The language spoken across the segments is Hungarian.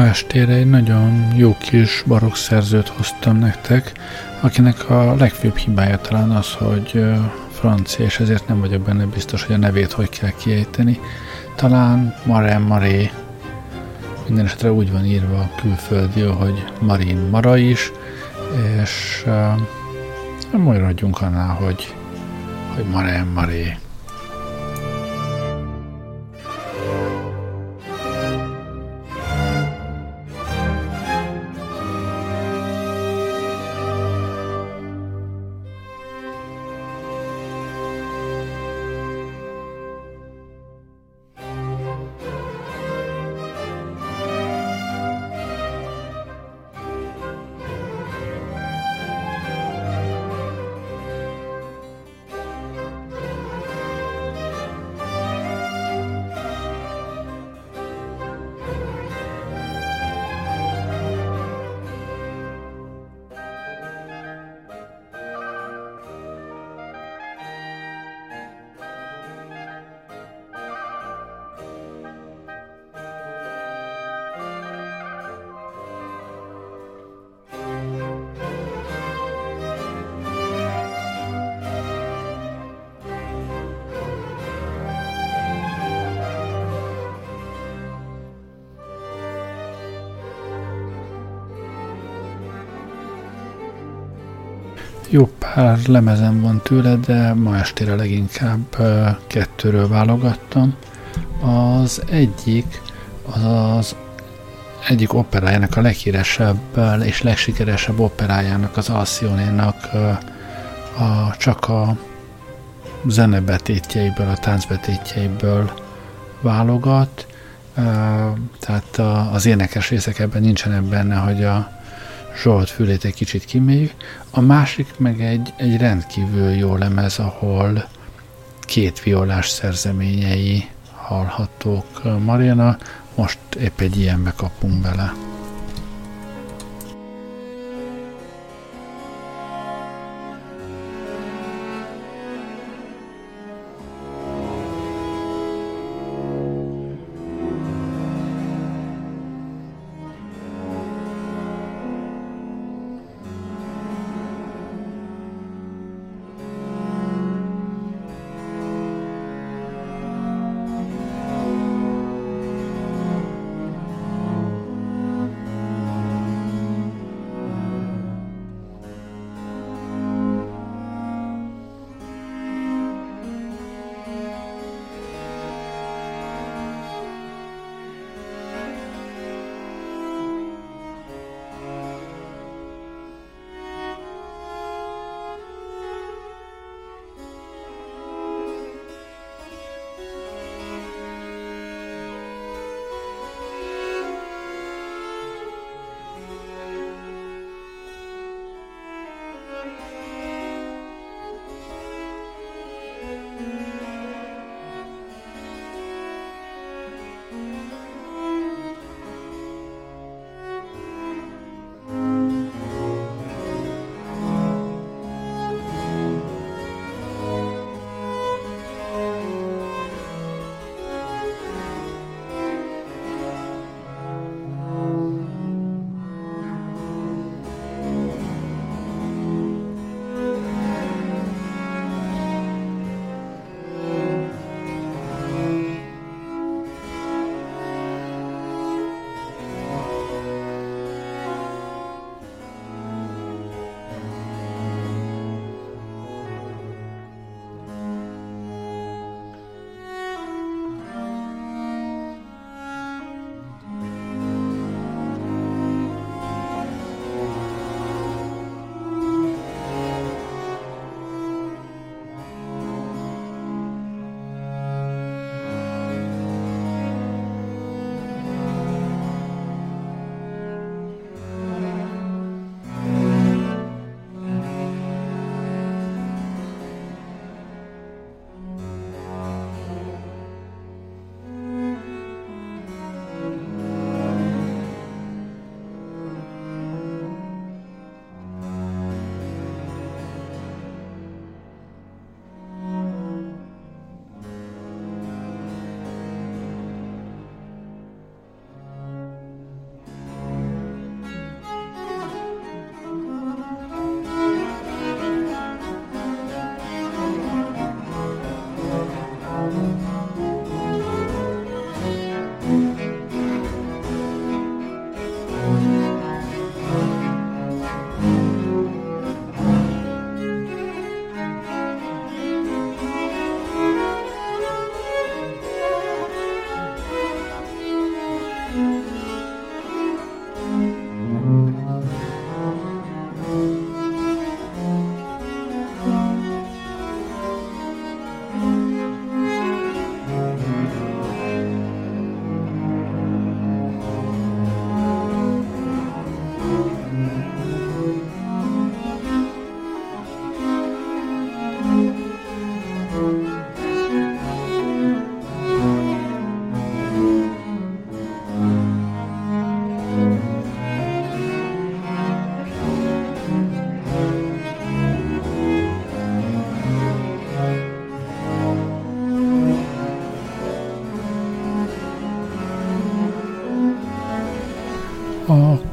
Ma estére egy nagyon jó kis barokk szerzőt hoztam nektek, akinek a legfőbb hibája talán az, hogy francia, és ezért nem vagyok benne biztos, hogy a nevét hogy kell kiejteni. Talán Marem Maré, minden esetre úgy van írva a külföldi, hogy Marin Mara is, és uh, maradjunk annál, hogy, hogy Marem Maré. Jó pár lemezem van tőle, de ma estére leginkább kettőről válogattam. Az egyik az az egyik operájának a leghíresebb és legsikeresebb operájának, az Alcionénak a, csak a zenebetétjeiből, a táncbetétjeiből válogat, tehát az énekes részek ebben nincsenek benne, hogy a Zsolt fülét egy kicsit kiméljük. A másik meg egy, egy rendkívül jó lemez, ahol két violás szerzeményei hallhatók. Mariana, most épp egy ilyenbe kapunk bele.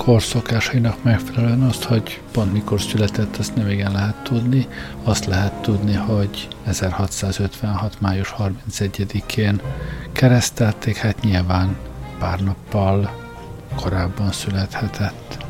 Korszokásainak megfelelően azt, hogy pont mikor született, azt nem igen lehet tudni. Azt lehet tudni, hogy 1656. május 31-én keresztelték, hát nyilván pár nappal korábban születhetett.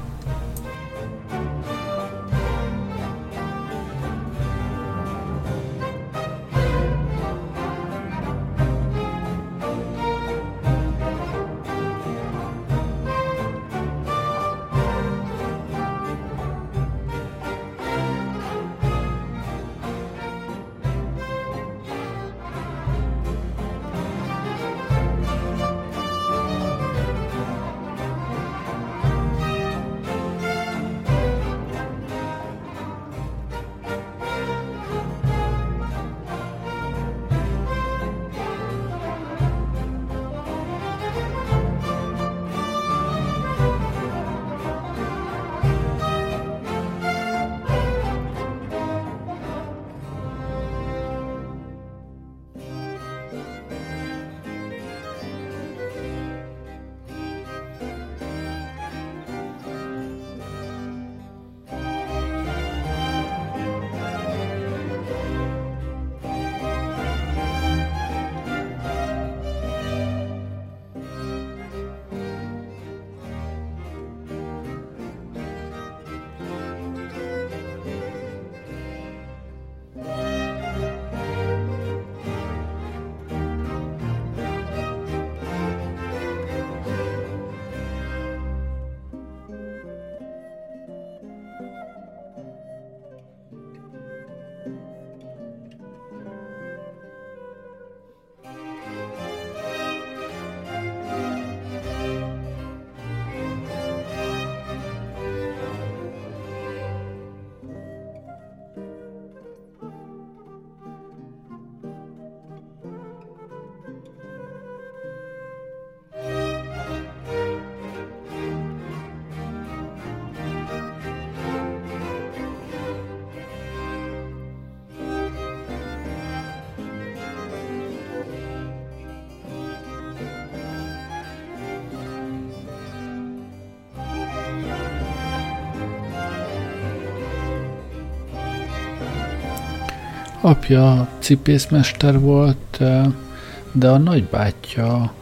Apja cipészmester volt, de a nagybátyja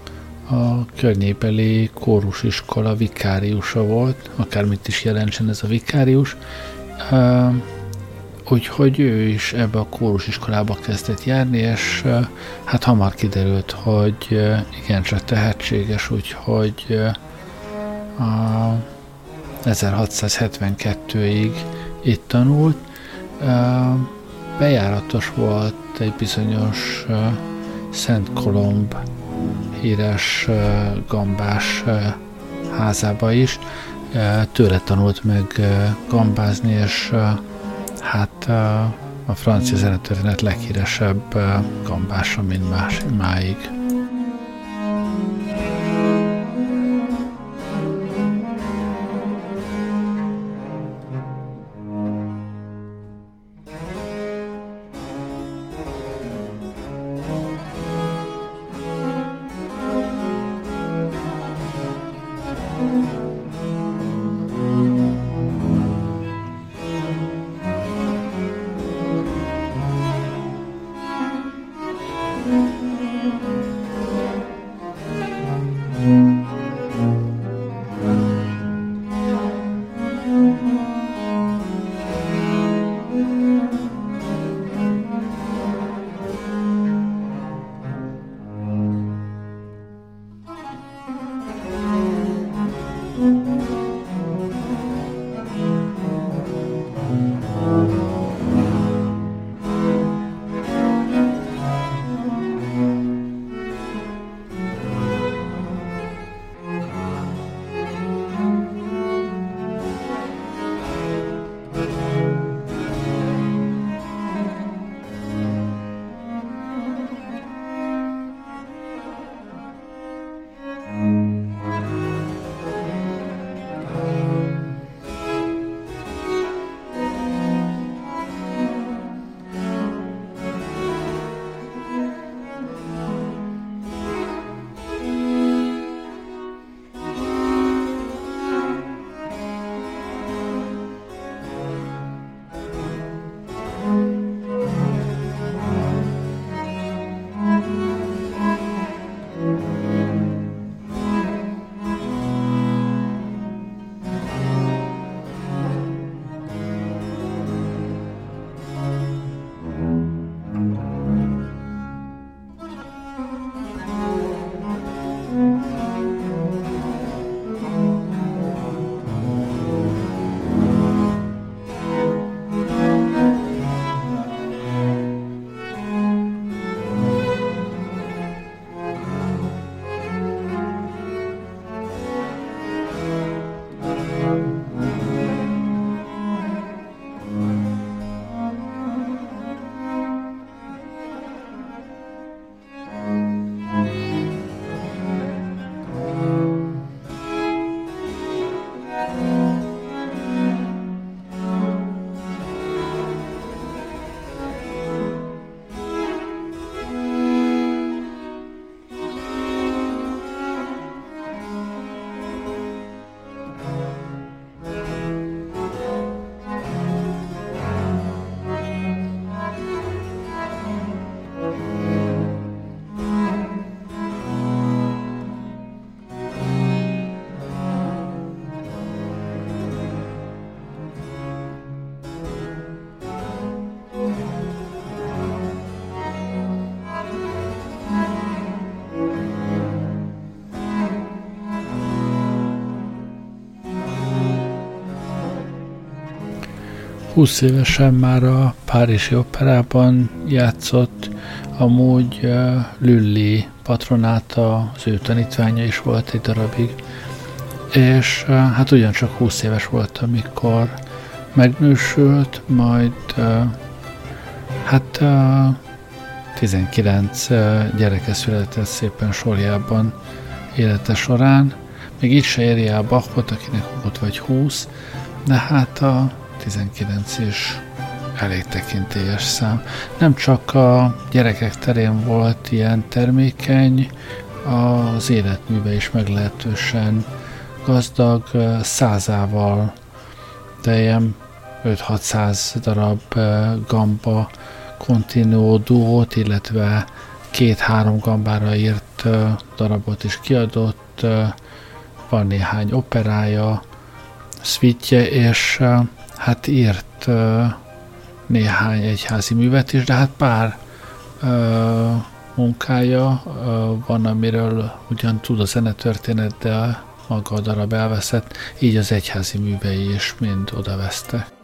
a környébeli kórusiskola vikáriusa volt, akármit is jelentsen ez a vikárius, úgyhogy ő is ebbe a kórusiskolába kezdett járni, és hát hamar kiderült, hogy igencsak tehetséges, úgyhogy a 1672-ig itt tanult bejáratos volt egy bizonyos uh, Szent Kolomb híres uh, gambás uh, házába is. Uh, tőle tanult meg uh, gambázni, és uh, hát uh, a francia zenetörténet leghíresebb uh, gambása, mint más, máig. 20 évesen már a Párizsi Operában játszott, amúgy Lülli patronáta, az ő tanítványa is volt egy darabig, és hát ugyancsak 20 éves volt, amikor megnősült, majd hát uh, 19 gyereke született szépen sorjában élete során. Még így se éri el Bachot, akinek volt vagy 20, de hát a 19 is elég tekintélyes szám. Nem csak a gyerekek terén volt ilyen termékeny, az életműve is meglehetősen gazdag, százával, de ilyen 5-600 darab gamba continuo duót, illetve két-három gambára írt darabot is kiadott, van néhány operája, szvítje, és hát írt néhány egyházi művet is, de hát pár munkája van, amiről ugyan tud a zenetörténet, de maga a darab elveszett, így az egyházi művei is mind odavesztek.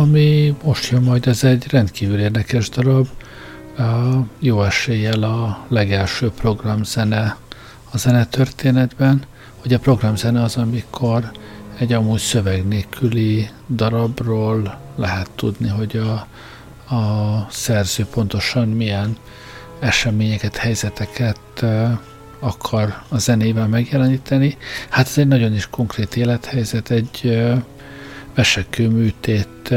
Ami most jön majd, ez egy rendkívül érdekes darab. Jó eséllyel a legelső programzene a zenetörténetben. Ugye a programzene az, amikor egy amúgy szöveg nélküli darabról lehet tudni, hogy a, a szerző pontosan milyen eseményeket, helyzeteket akar a zenével megjeleníteni. Hát ez egy nagyon is konkrét élethelyzet, egy vesekőműtét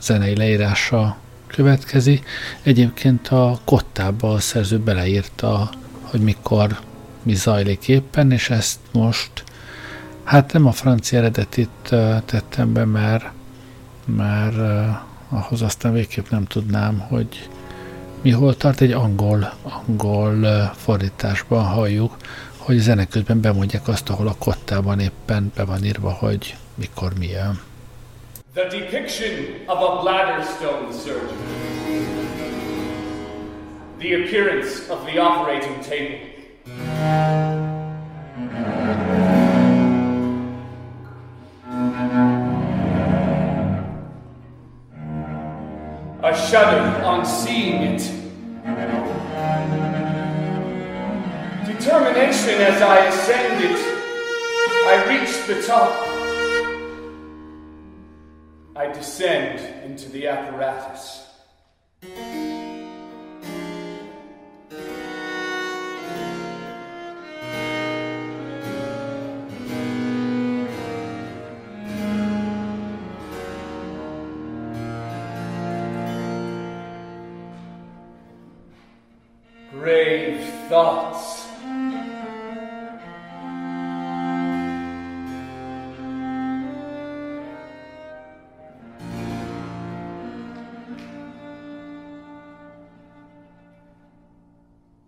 zenei leírása következi. Egyébként a kottába a szerző beleírta, hogy mikor mi zajlik éppen, és ezt most, hát nem a francia eredetit tettem be, mert, mert ahhoz aztán végképp nem tudnám, hogy mi hol tart, egy angol, angol fordításban halljuk, hogy zene közben bemondják azt, ahol a kottában éppen be van írva, hogy mikor milyen. The depiction of a bladder stone surgeon. The appearance of the operating table. A shudder on seeing it. Determination as I ascended. I reached the top. I descend into the apparatus.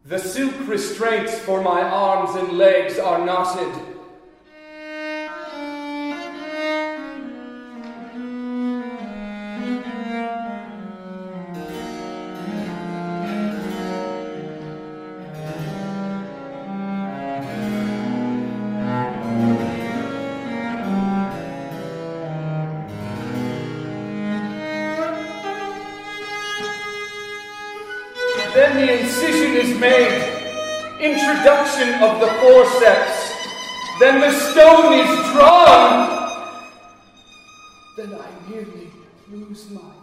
The silk restraints for my arms and legs are knotted. Of the forceps, then the stone is drawn. Then I nearly lose my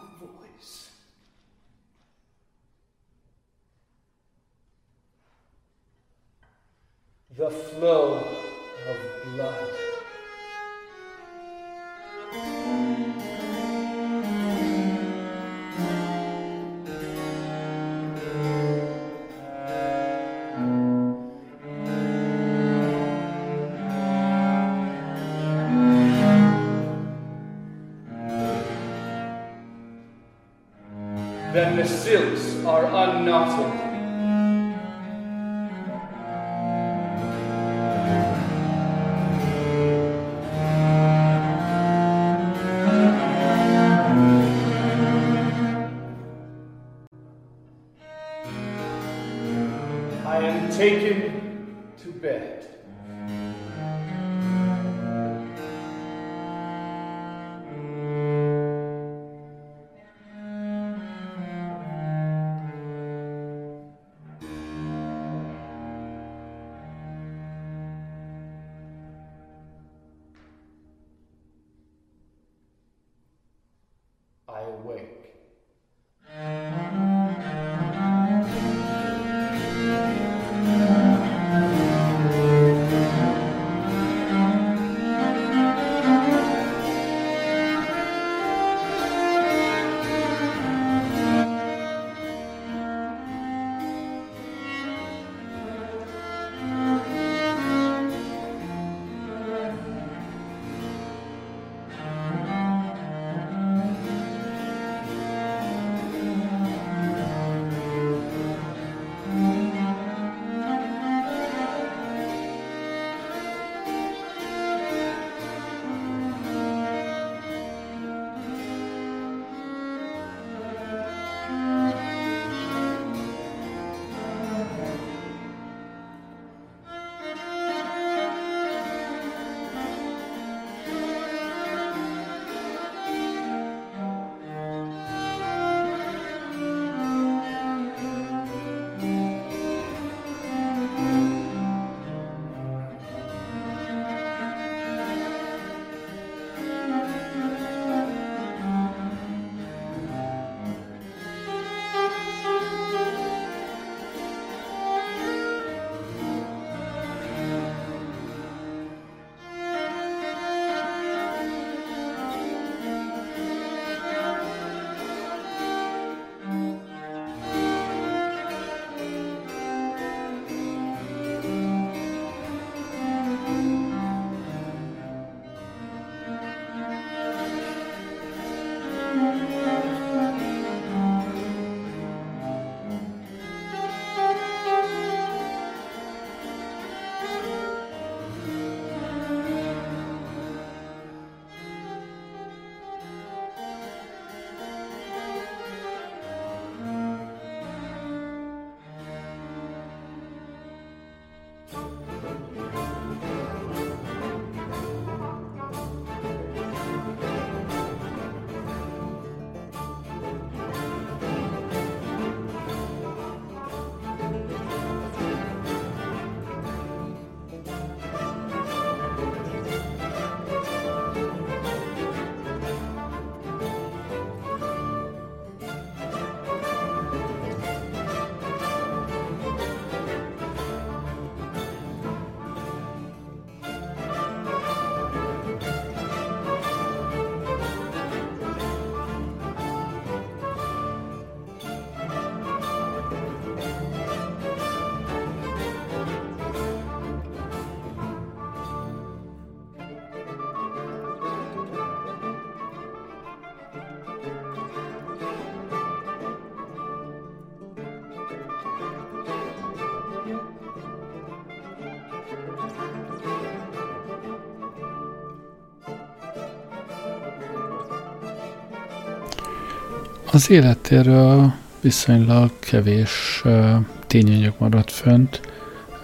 Az életéről viszonylag kevés uh, tényanyag maradt fönt.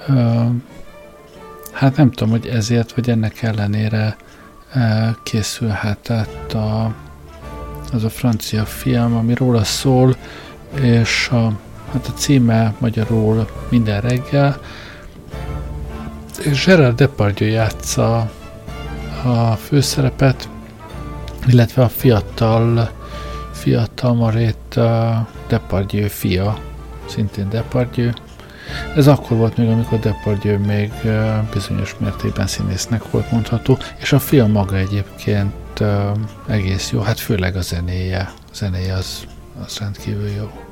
Uh, hát nem tudom, hogy ezért vagy ennek ellenére uh, készülhetett a, az a francia film, ami róla szól, és a, hát a címe magyarul minden reggel, és Gerard Depardieu játsza a főszerepet, illetve a fiatal fiatal Marét Depardieu fia, szintén Depardieu. Ez akkor volt még, amikor Depardieu még bizonyos mértékben színésznek volt mondható, és a film maga egyébként egész jó, hát főleg a zenéje. A zenéje az, az rendkívül jó.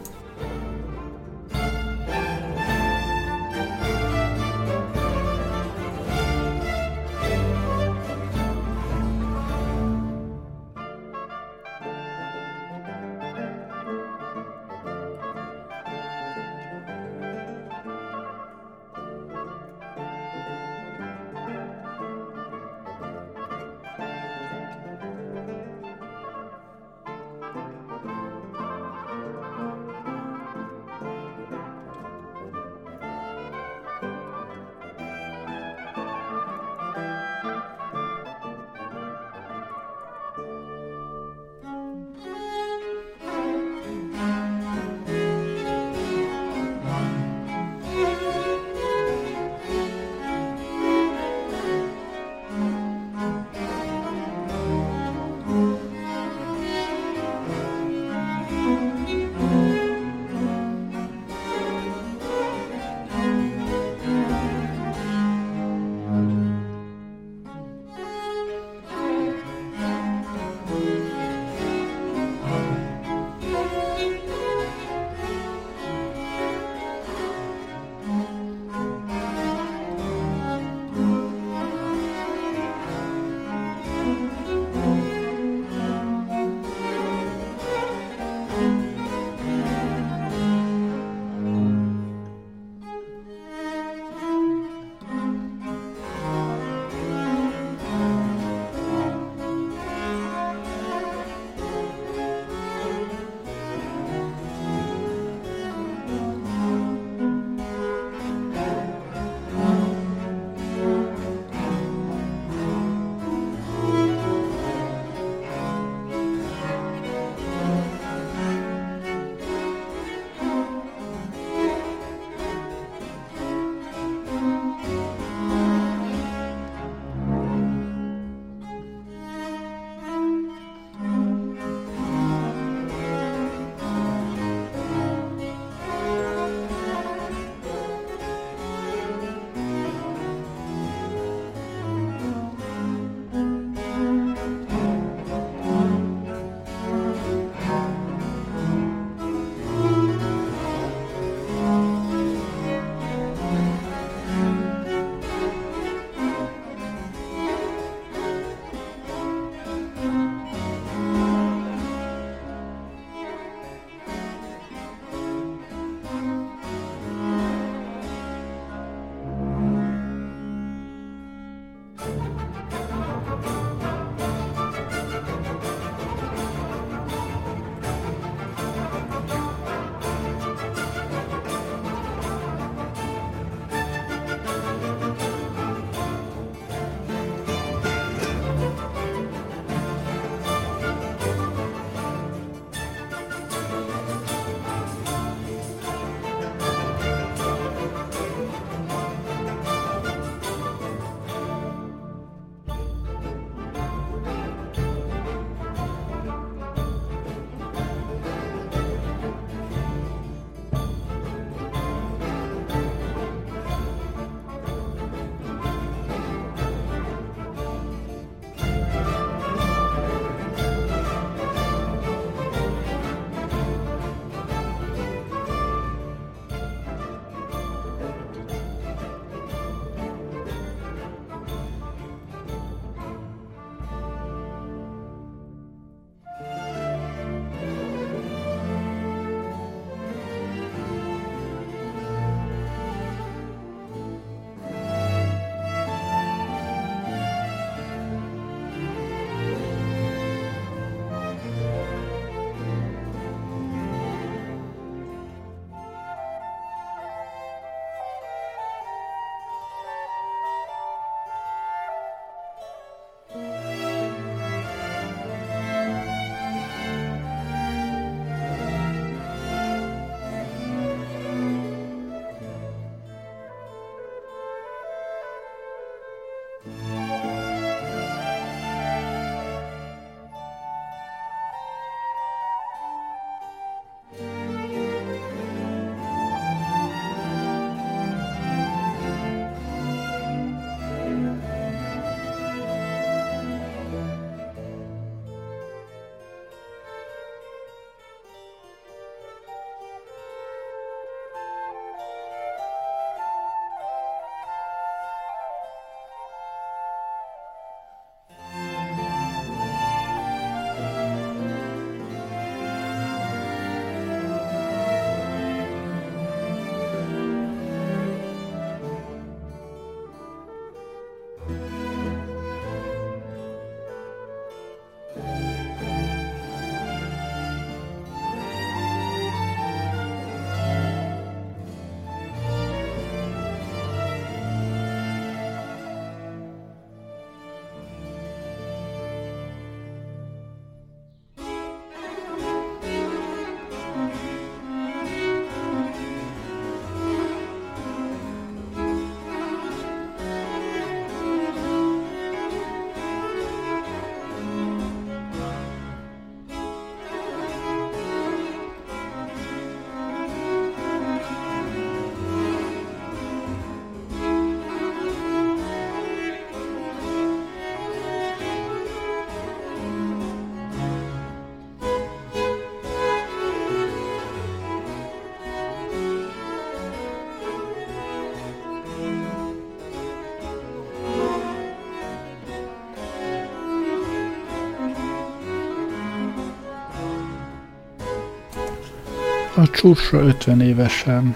A csúcsra 50 évesen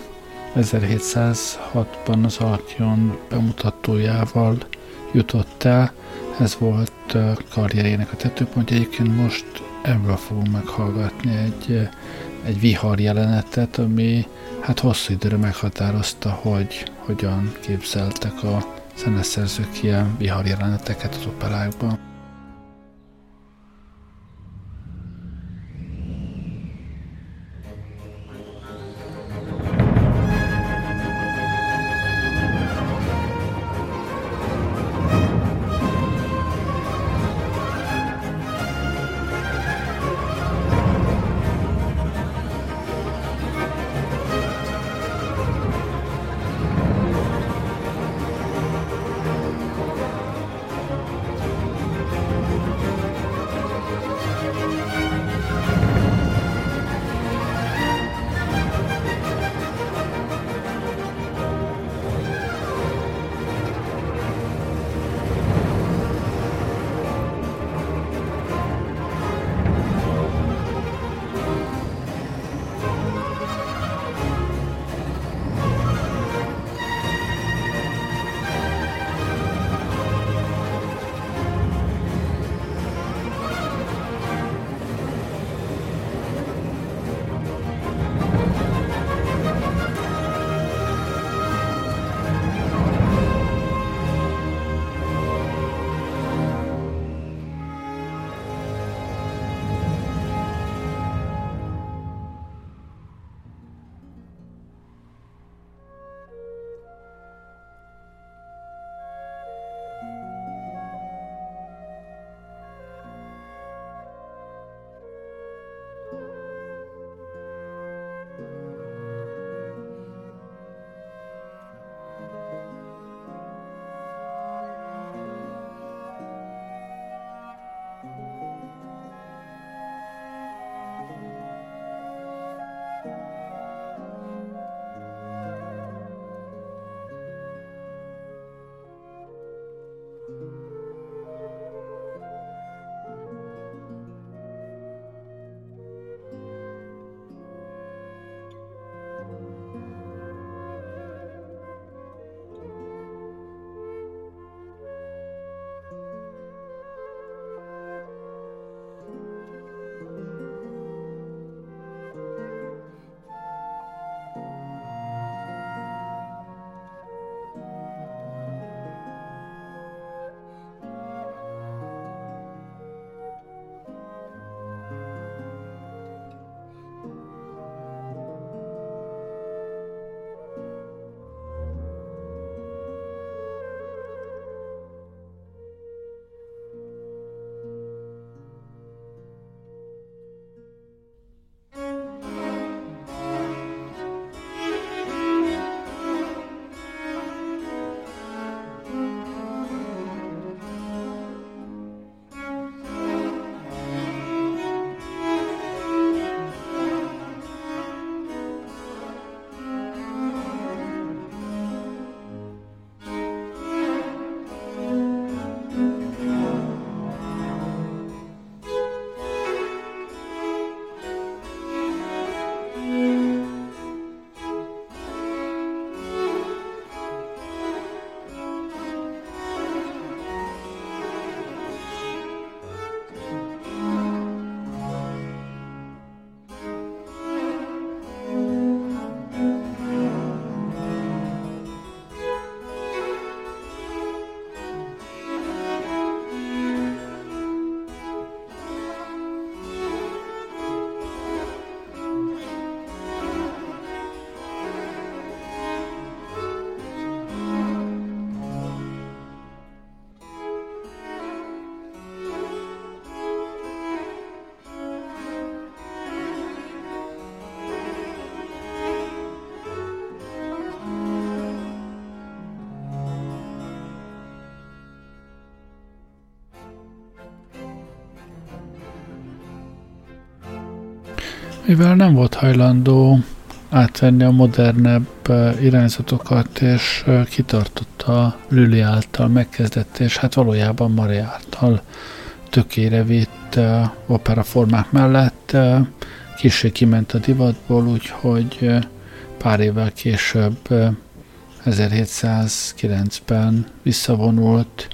1706-ban az Alkion bemutatójával jutott el. Ez volt karrierének a tetőpontja. Egyébként most ebből fogunk meghallgatni egy, egy vihar jelenetet, ami hát hosszú időre meghatározta, hogy hogyan képzeltek a zeneszerzők ilyen vihar jeleneteket az operákban. Mivel nem volt hajlandó átvenni a modernebb irányzatokat, és kitartotta Lüli által megkezdett, és hát valójában Mari által tökére vitt operaformák mellett kicsi kiment a divatból, úgyhogy pár évvel később 1709-ben visszavonult,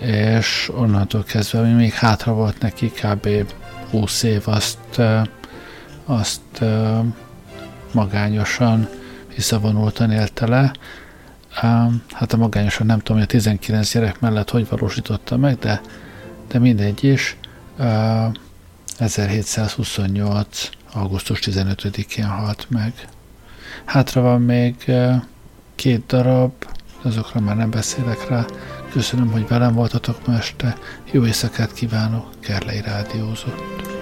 és onnantól kezdve még hátra volt neki kb. 20 év, azt, azt magányosan visszavonultan élte le. Hát a magányosan nem tudom, hogy a 19 gyerek mellett hogy valósította meg, de, de mindegy is. 1728. augusztus 15-én halt meg. Hátra van még két darab, azokra már nem beszélek rá. Köszönöm, hogy velem voltatok ma este. Jó éjszakát kívánok, Kerlei Rádiózott.